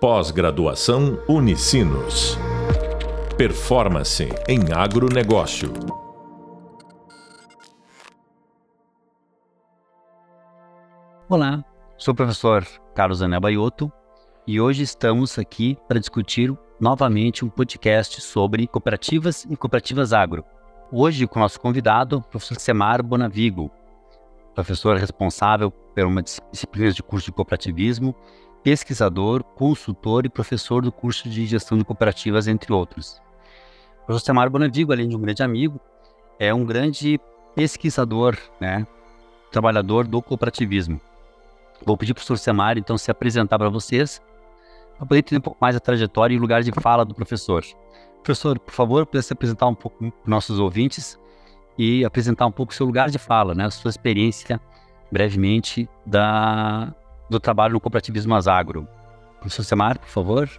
Pós-graduação Unicinos. Performance em agronegócio. Olá, sou o professor Carlos Anel Baiotto e hoje estamos aqui para discutir novamente um podcast sobre cooperativas e cooperativas agro. Hoje com nosso convidado, o professor Semar Bonavigo, professor responsável por uma disciplina de curso de cooperativismo pesquisador, consultor e professor do curso de gestão de cooperativas, entre outros. O professor Samar Bonavigo, além de um grande amigo, é um grande pesquisador, né, trabalhador do cooperativismo. Vou pedir para o professor Samar, então, se apresentar para vocês, para poder entender um pouco mais a trajetória e o lugar de fala do professor. Professor, por favor, pudesse apresentar um pouco para nossos ouvintes e apresentar um pouco o seu lugar de fala, né, a sua experiência, brevemente, da, do trabalho no cooperativismo Asagro. Professor Semar, por favor.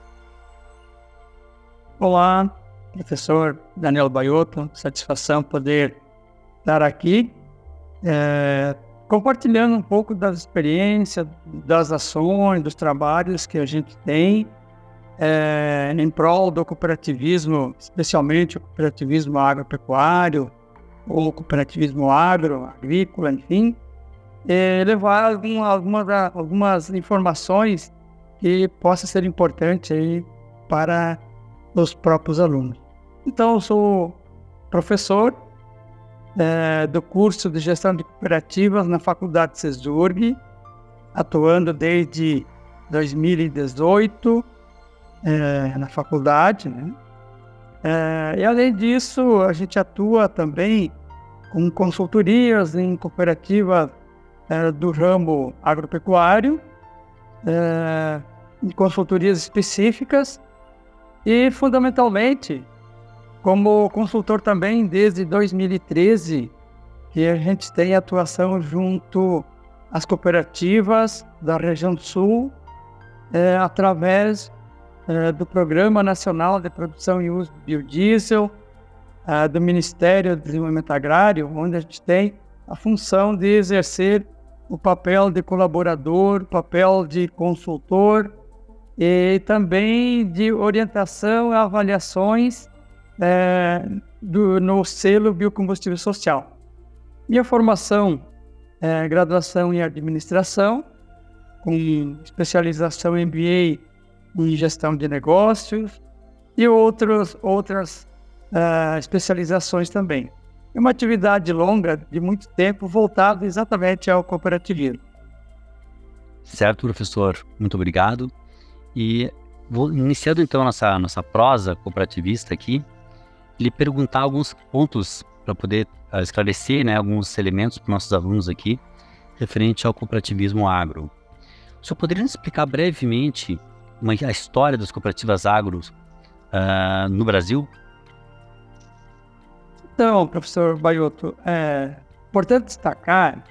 Olá, professor Daniel Baiotto, satisfação poder estar aqui é, compartilhando um pouco das experiências, das ações, dos trabalhos que a gente tem é, em prol do cooperativismo, especialmente o cooperativismo agropecuário ou cooperativismo agro, agrícola, enfim, é, levar algum, algumas, algumas informações que possam ser importantes aí para os próprios alunos. Então, eu sou professor é, do curso de Gestão de Cooperativas na Faculdade CESURG, atuando desde 2018 é, na faculdade. Né? É, e, além disso, a gente atua também com consultorias em cooperativas é, do ramo agropecuário, é, de consultorias específicas e, fundamentalmente, como consultor também desde 2013, que a gente tem atuação junto às cooperativas da região sul, é, através é, do Programa Nacional de Produção e Uso do Biodiesel, é, do Ministério do Desenvolvimento Agrário, onde a gente tem a função de exercer o papel de colaborador, papel de consultor e também de orientação e avaliações é, do, no selo Biocombustível Social. Minha formação é graduação em administração, com especialização MBA em gestão de negócios e outros, outras uh, especializações também. É uma atividade longa, de muito tempo, voltada exatamente ao cooperativismo. Certo, professor. Muito obrigado. E vou iniciando então nossa nossa prosa cooperativista aqui, lhe perguntar alguns pontos para poder uh, esclarecer, né, alguns elementos para nossos alunos aqui referente ao cooperativismo agro. O senhor poderia explicar brevemente uma, a história das cooperativas agros uh, no Brasil? Então, professor Baiotto, é importante destacar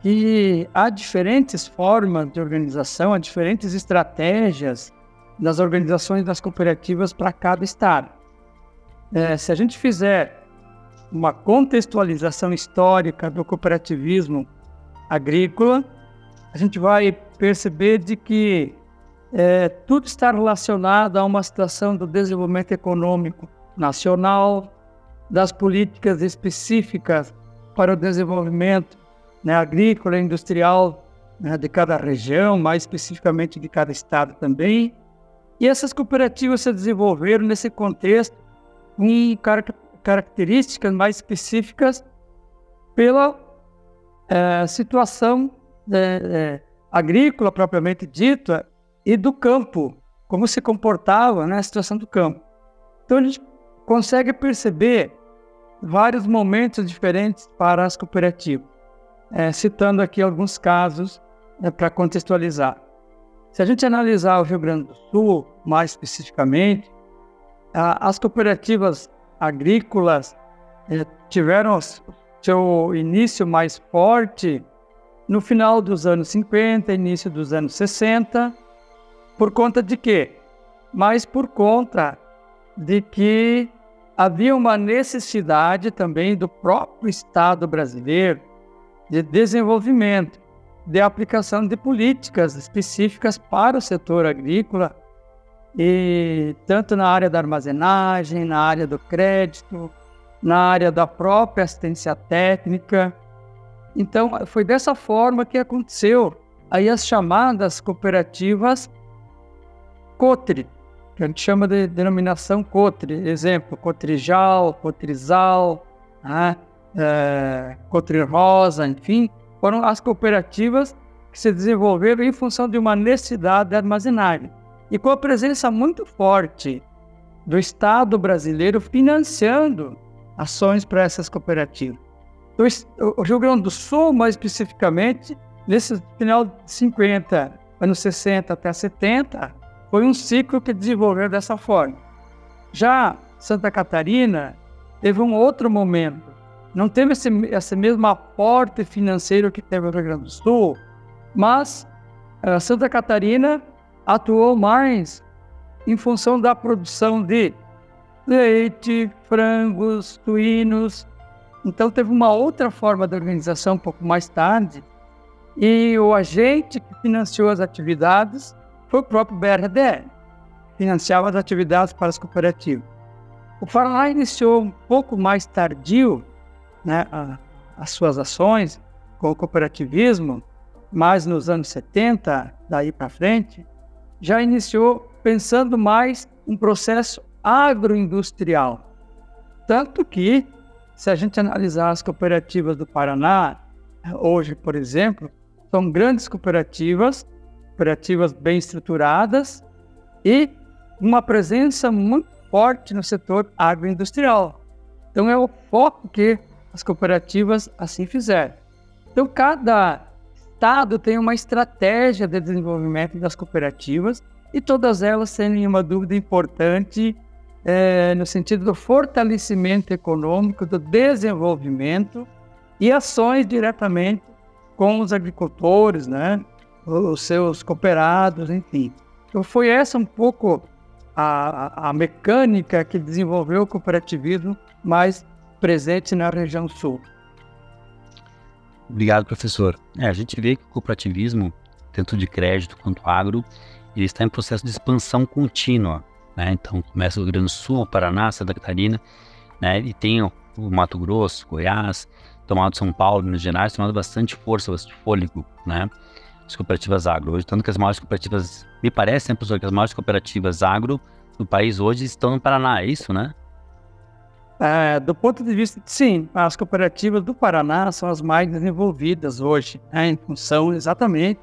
que há diferentes formas de organização, há diferentes estratégias das organizações das cooperativas para cada estado. É, se a gente fizer uma contextualização histórica do cooperativismo agrícola, a gente vai perceber de que é, tudo está relacionado a uma situação do desenvolvimento econômico nacional, das políticas específicas para o desenvolvimento né, agrícola e industrial né, de cada região, mais especificamente de cada estado também. E essas cooperativas se desenvolveram nesse contexto com car características mais específicas pela é, situação é, agrícola propriamente dita e do campo, como se comportava né, a situação do campo. Então a gente consegue perceber vários momentos diferentes para as cooperativas, é, citando aqui alguns casos é, para contextualizar. Se a gente analisar o Rio Grande do Sul, mais especificamente, a, as cooperativas agrícolas é, tiveram seu início mais forte no final dos anos 50, início dos anos 60, por conta de quê? Mas por conta de que havia uma necessidade também do próprio Estado brasileiro de desenvolvimento, de aplicação de políticas específicas para o setor agrícola e tanto na área da armazenagem, na área do crédito, na área da própria assistência técnica. Então, foi dessa forma que aconteceu aí as chamadas cooperativas COTRI, que a gente chama de denominação COTRI. Exemplo, Cotrijal, Cotrizal, né? é, enfim, foram as cooperativas que se desenvolveram em função de uma necessidade de armazenagem. E com a presença muito forte do Estado brasileiro financiando ações para essas cooperativas. O Rio Grande do Sul, mais especificamente, nesse final de 50, anos 60 até 70, foi um ciclo que desenvolveu dessa forma. Já Santa Catarina teve um outro momento. Não teve esse, esse mesmo aporte financeiro que teve o Rio Grande do Sul, mas uh, Santa Catarina atuou mais em função da produção de leite, frangos, suínos. Então teve uma outra forma de organização um pouco mais tarde. E o agente que financiou as atividades foi o próprio BRDE, financiava as atividades para as cooperativas. O Paraná iniciou um pouco mais tardio né, a, as suas ações com o cooperativismo, mas nos anos 70, daí para frente, já iniciou pensando mais um processo agroindustrial. Tanto que, se a gente analisar as cooperativas do Paraná, hoje, por exemplo, são grandes cooperativas cooperativas bem estruturadas e uma presença muito forte no setor agroindustrial. Então é o foco que as cooperativas assim fizeram. Então cada estado tem uma estratégia de desenvolvimento das cooperativas e todas elas têm uma dúvida importante é, no sentido do fortalecimento econômico, do desenvolvimento e ações diretamente com os agricultores, né? Os seus cooperados, enfim. Então foi essa um pouco a, a mecânica que desenvolveu o cooperativismo mais presente na região sul. Obrigado, professor. É, a gente vê que o cooperativismo, tanto de crédito quanto agro, ele está em processo de expansão contínua. Né? Então, começa o Rio Grande do Sul, Paraná, Santa Catarina, né? e tem o, Mato Grosso, Goiás, tomado São Paulo, Minas Gerais, tomado bastante força, bastante fôlego. Né? As cooperativas agro. Hoje, tanto que as maiores cooperativas, me parece, né, professor, que as maiores cooperativas agro do país hoje estão no Paraná, é isso, né? É, do ponto de vista, sim, as cooperativas do Paraná são as mais desenvolvidas hoje, né, em função exatamente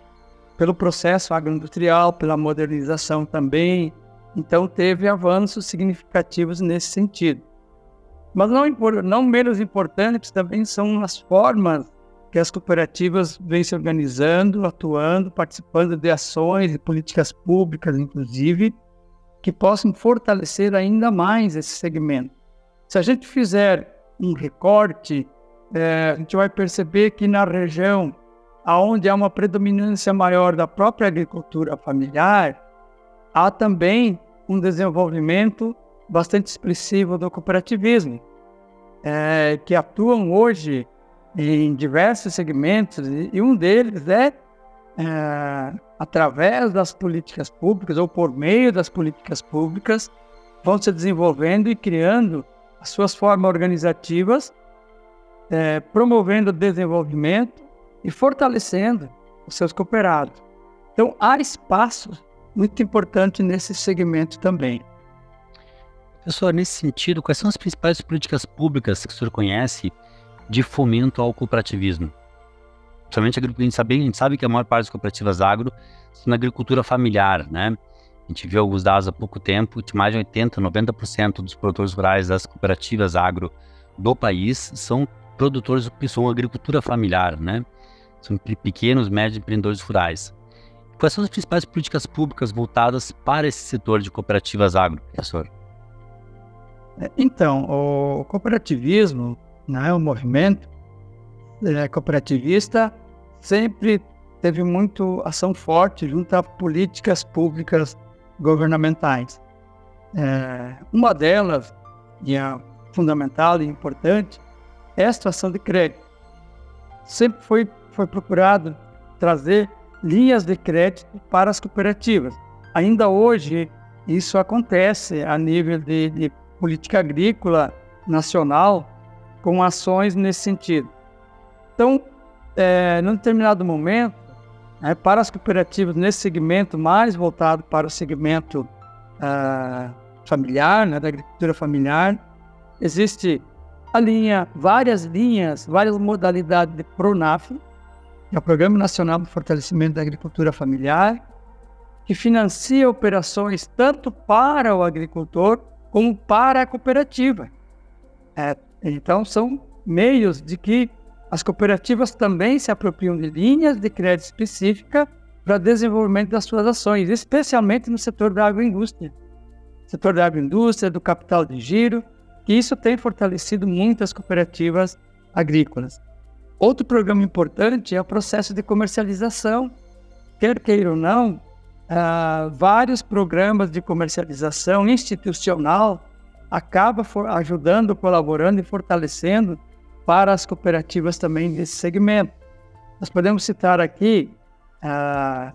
pelo processo agroindustrial, pela modernização também. Então, teve avanços significativos nesse sentido. Mas não, não menos importantes também são as formas que as cooperativas vêm se organizando, atuando, participando de ações e políticas públicas, inclusive, que possam fortalecer ainda mais esse segmento. Se a gente fizer um recorte, é, a gente vai perceber que na região onde há uma predominância maior da própria agricultura familiar, há também um desenvolvimento bastante expressivo do cooperativismo, é, que atuam hoje em diversos segmentos, e um deles é, é, através das políticas públicas ou por meio das políticas públicas, vão se desenvolvendo e criando as suas formas organizativas, é, promovendo o desenvolvimento e fortalecendo os seus cooperados. Então, há espaço muito importante nesse segmento também. Professor, nesse sentido, quais são as principais políticas públicas que o senhor conhece de fomento ao cooperativismo. Principalmente a gente sabe, a gente sabe que a maior parte das cooperativas agro são na agricultura familiar, né? A gente viu alguns dados há pouco tempo, de mais de 80%, 90% dos produtores rurais das cooperativas agro do país são produtores que são agricultura familiar, né? São pequenos, médios empreendedores rurais. Quais são as principais políticas públicas voltadas para esse setor de cooperativas agro, professor? É, então, o cooperativismo né, o movimento é, cooperativista sempre teve muito ação forte junto a políticas públicas governamentais. É, uma delas, e a fundamental e importante, é a situação de crédito. Sempre foi, foi procurado trazer linhas de crédito para as cooperativas. Ainda hoje, isso acontece a nível de, de política agrícola nacional com ações nesse sentido. Então, é, num determinado momento, é, para as cooperativas nesse segmento mais voltado para o segmento ah, familiar, né, da agricultura familiar, existe a linha, várias linhas, várias modalidades de PRONAF, que é o Programa Nacional de Fortalecimento da Agricultura Familiar, que financia operações tanto para o agricultor como para a cooperativa. É, então, são meios de que as cooperativas também se apropriam de linhas de crédito específica para desenvolvimento das suas ações, especialmente no setor da agroindústria. Setor da agroindústria, do capital de giro, que isso tem fortalecido muitas cooperativas agrícolas. Outro programa importante é o processo de comercialização. Quer queira ou não, uh, vários programas de comercialização institucional acabam ajudando, colaborando e fortalecendo para as cooperativas também desse segmento. Nós podemos citar aqui uh,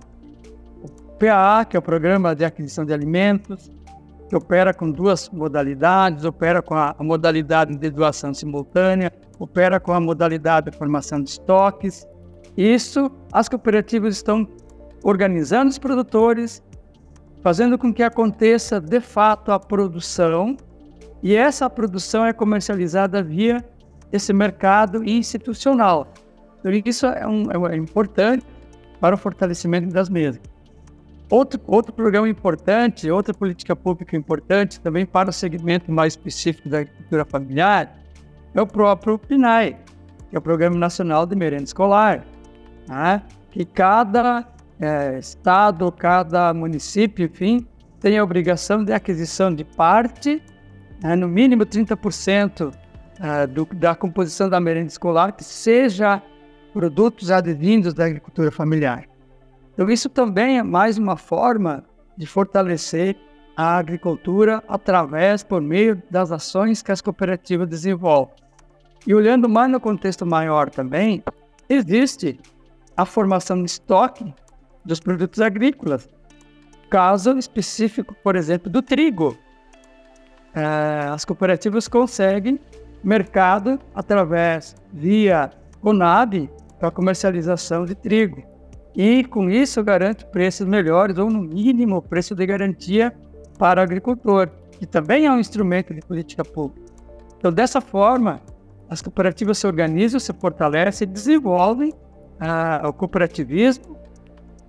o PAA, que é o Programa de Aquisição de Alimentos, que opera com duas modalidades, opera com a, a modalidade de doação simultânea, opera com a modalidade de formação de estoques. Isso, as cooperativas estão organizando os produtores, fazendo com que aconteça de fato a produção, e essa produção é comercializada via esse mercado institucional. Então, isso é, um, é importante para o fortalecimento das mesas. Outro, outro programa importante, outra política pública importante também para o segmento mais específico da agricultura familiar é o próprio PNAE, que é o Programa Nacional de Merenda Escolar, né? que cada é, estado, cada município, enfim, tem a obrigação de aquisição de parte, né, no mínimo 30% é, do, da composição da merenda escolar, que seja produtos advindos da agricultura familiar. Então, isso também é mais uma forma de fortalecer a agricultura através, por meio das ações que as cooperativas desenvolvem. E olhando mais no contexto maior também, existe a formação de estoque dos produtos agrícolas. Caso específico, por exemplo, do trigo. É, as cooperativas conseguem mercado através via Conab para comercialização de trigo e com isso garante preços melhores ou no mínimo preço de garantia para o agricultor, que também é um instrumento de política pública. Então, dessa forma, as cooperativas se organizam, se fortalecem, desenvolvem ah, o cooperativismo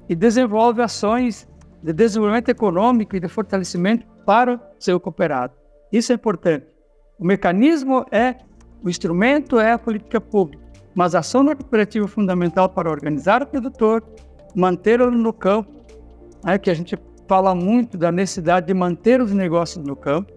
e desenvolvem ações de desenvolvimento econômico e de fortalecimento para o seu cooperado. Isso é importante. O mecanismo é, o instrumento é a política pública. Mas a ação da cooperativa é fundamental para organizar o produtor, mantê-lo no campo, é que a gente fala muito da necessidade de manter os negócios no campo,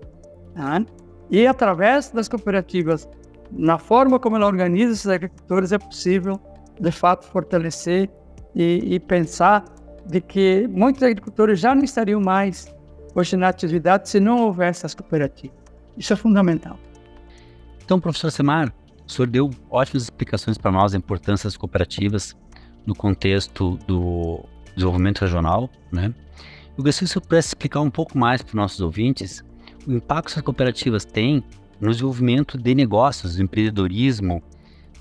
né? e através das cooperativas, na forma como ela organiza esses agricultores, é possível, de fato, fortalecer e, e pensar de que muitos agricultores já não estariam mais hoje na atividade se não houvesse as cooperativas. Isso é fundamental. Então, professor Semar, o senhor deu ótimas explicações para nós da importância das cooperativas no contexto do desenvolvimento regional, né? Eu gostaria que o senhor pudesse explicar um pouco mais para os nossos ouvintes o impacto que as cooperativas têm no desenvolvimento de negócios, empreendedorismo,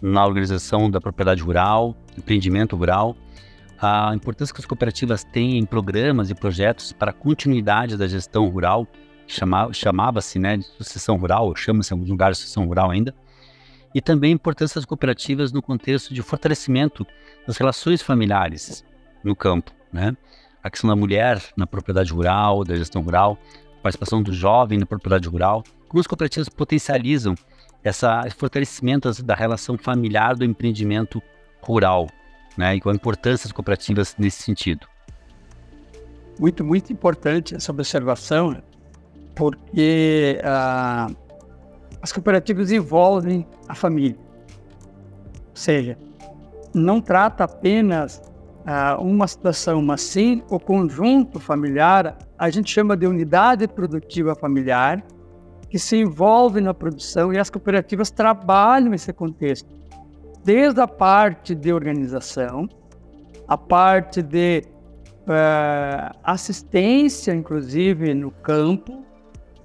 na organização da propriedade rural, empreendimento rural, a importância que as cooperativas têm em programas e projetos para a continuidade da gestão rural, chamava-se né, de sucessão rural, chama-se em alguns lugares de sucessão rural ainda, e também a importância das cooperativas no contexto de fortalecimento das relações familiares no campo, né? A questão da mulher na propriedade rural, da gestão rural, a participação do jovem na propriedade rural, como as cooperativas potencializam esse fortalecimento da relação familiar do empreendimento rural, né? E qual a importância das cooperativas nesse sentido. Muito, muito importante essa observação, porque uh, as cooperativas envolvem a família. Ou seja, não trata apenas ah, uma situação, mas sim o conjunto familiar, a gente chama de unidade produtiva familiar, que se envolve na produção e as cooperativas trabalham nesse contexto. Desde a parte de organização, a parte de é, assistência, inclusive, no campo,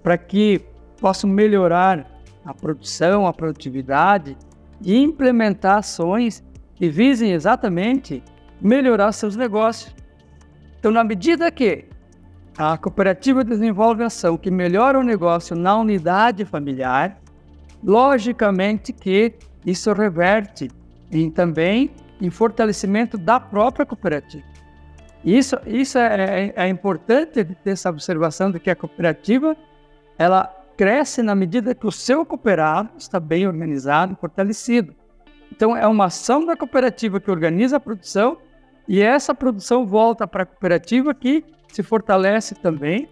para que possam melhorar a produção, a produtividade e implementar ações que visem exatamente melhorar seus negócios. Então, na medida que a cooperativa desenvolve ação que melhora o negócio na unidade familiar, logicamente que isso reverte em, também em fortalecimento da própria cooperativa. Isso, isso é, é, é importante ter essa observação de que a cooperativa ela cresce na medida que o seu cooperado está bem organizado, fortalecido. Então, é uma ação da cooperativa que organiza a produção e essa produção volta para a cooperativa que se fortalece também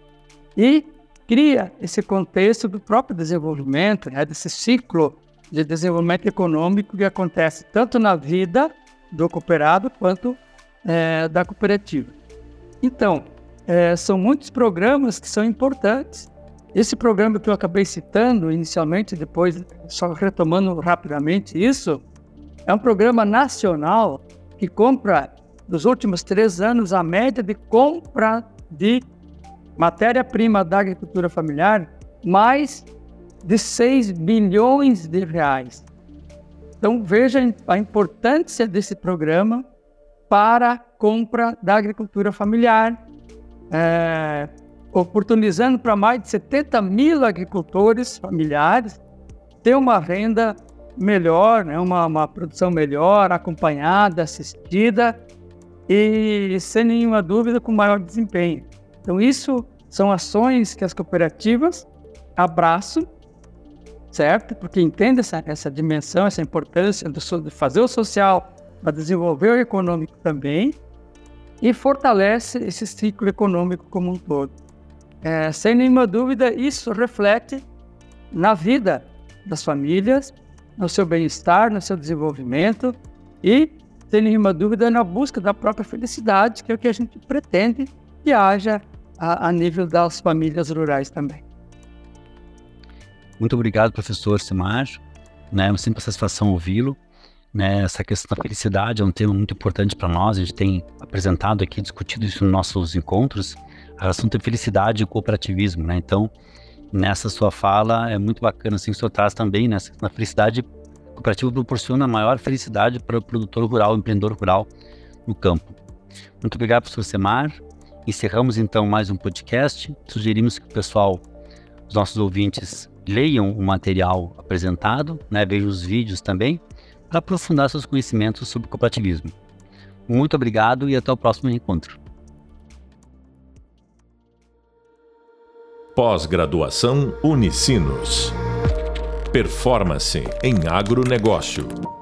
e cria esse contexto do próprio desenvolvimento, né, desse ciclo de desenvolvimento econômico que acontece tanto na vida do cooperado quanto é, da cooperativa. Então, é, são muitos programas que são importantes. Esse programa que eu acabei citando inicialmente, depois só retomando rapidamente isso, é um programa nacional que compra, nos últimos três anos, a média de compra de matéria-prima da agricultura familiar mais de 6 bilhões de reais. Então veja a importância desse programa para a compra da agricultura familiar, é, oportunizando para mais de 70 mil agricultores familiares ter uma renda melhor, né, uma, uma produção melhor, acompanhada, assistida e, sem nenhuma dúvida, com maior desempenho. Então, isso são ações que as cooperativas abraçam, certo? Porque entendem essa, essa dimensão, essa importância do, de fazer o social para desenvolver o econômico também e fortalece esse ciclo econômico como um todo. É, sem nenhuma dúvida, isso reflete na vida das famílias, no seu bem-estar, no seu desenvolvimento e, sem nenhuma dúvida, na busca da própria felicidade, que é o que a gente pretende que haja a, a nível das famílias rurais também. Muito obrigado, professor Simar. Né, é sempre uma satisfação ouvi-lo. Né, essa questão da felicidade é um tema muito importante para nós. A gente tem apresentado aqui, discutido isso nos nossos encontros, a relação entre felicidade e cooperativismo. Né? Então, nessa sua fala, é muito bacana assim, que o senhor traz também, né, na felicidade cooperativa proporciona maior felicidade para o produtor rural, o empreendedor rural no campo. Muito obrigado, professor Semar. Encerramos então mais um podcast. Sugerimos que o pessoal, os nossos ouvintes, leiam o material apresentado, né, vejam os vídeos também, para aprofundar seus conhecimentos sobre cooperativismo. Muito obrigado e até o próximo encontro. Pós-graduação Unicinos. Performance em agronegócio.